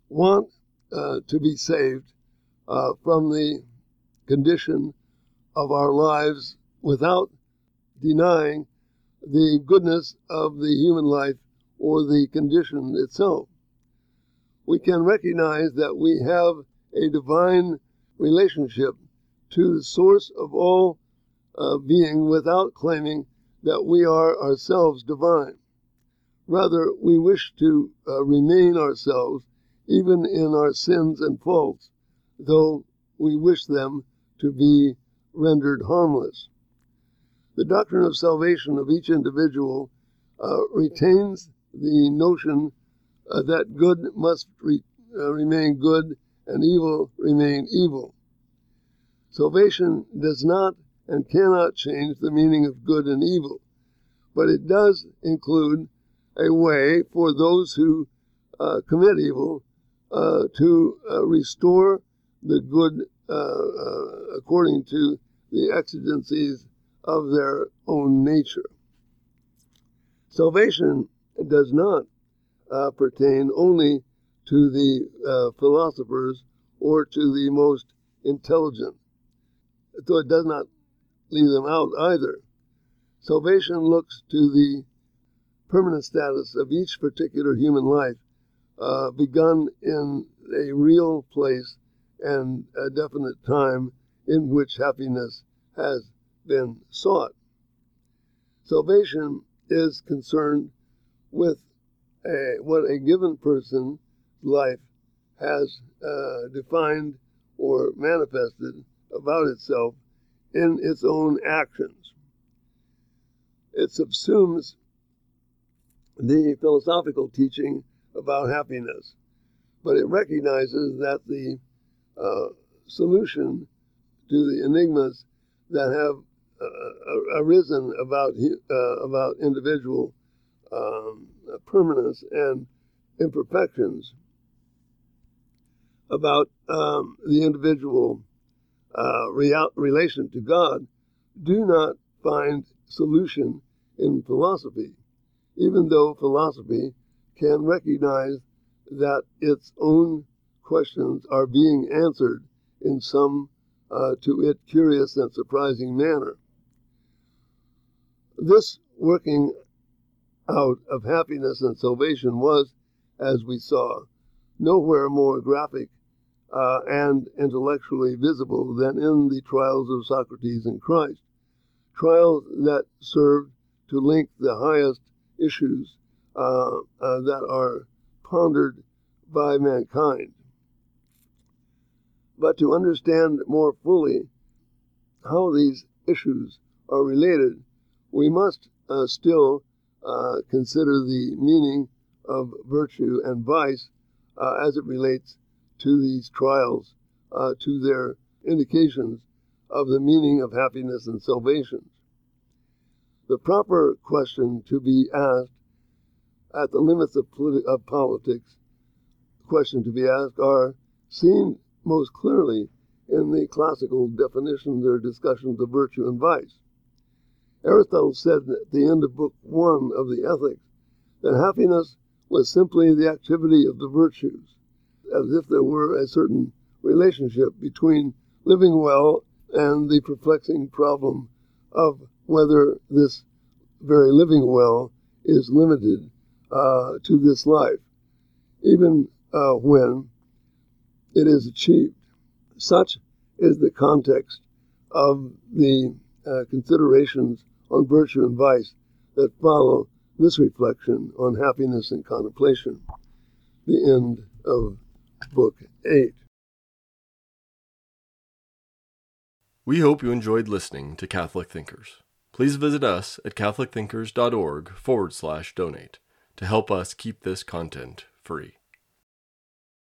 want uh, to be saved uh, from the condition of our lives without denying the goodness of the human life or the condition itself. We can recognize that we have a divine relationship to the source of all uh, being without claiming that we are ourselves divine. Rather, we wish to uh, remain ourselves even in our sins and faults, though we wish them to be rendered harmless. The doctrine of salvation of each individual uh, retains the notion uh, that good must re- uh, remain good and evil remain evil. Salvation does not and cannot change the meaning of good and evil, but it does include a way for those who uh, commit evil uh, to uh, restore the good uh, uh, according to the exigencies of their own nature. Salvation does not uh, pertain only to the philosophers or to the most intelligent, though it does not leave them out either. Salvation looks to the permanent status of each particular human life, uh, begun in a real place and a definite time in which happiness has been sought. Salvation is concerned with a, what a given person's life has uh, defined or manifested about itself in its own actions. It subsumes the philosophical teaching about happiness, but it recognizes that the uh, solution to the enigmas that have uh, arisen about uh, about individual um, permanence and imperfections, about um, the individual uh, real, relation to God do not find solution in philosophy, even though philosophy can recognize that its own questions are being answered in some uh, to it curious and surprising manner. This working out of happiness and salvation was, as we saw, nowhere more graphic uh, and intellectually visible than in the trials of Socrates and Christ, trials that served to link the highest issues uh, uh, that are pondered by mankind. But to understand more fully how these issues are related, we must uh, still uh, consider the meaning of virtue and vice uh, as it relates to these trials, uh, to their indications of the meaning of happiness and salvation. The proper question to be asked at the limits of, politi- of politics, question to be asked are seen most clearly in the classical definitions or discussions of virtue and vice. Aristotle said at the end of Book One of the Ethics that happiness was simply the activity of the virtues as if there were a certain relationship between living well and the perplexing problem of whether this very living well is limited uh, to this life, even uh, when it is achieved. Such is the context of the uh, considerations on virtue and vice that follow this reflection on happiness and contemplation. The end of Book 8. We hope you enjoyed listening to Catholic Thinkers. Please visit us at catholicthinkers.org forward slash donate to help us keep this content free.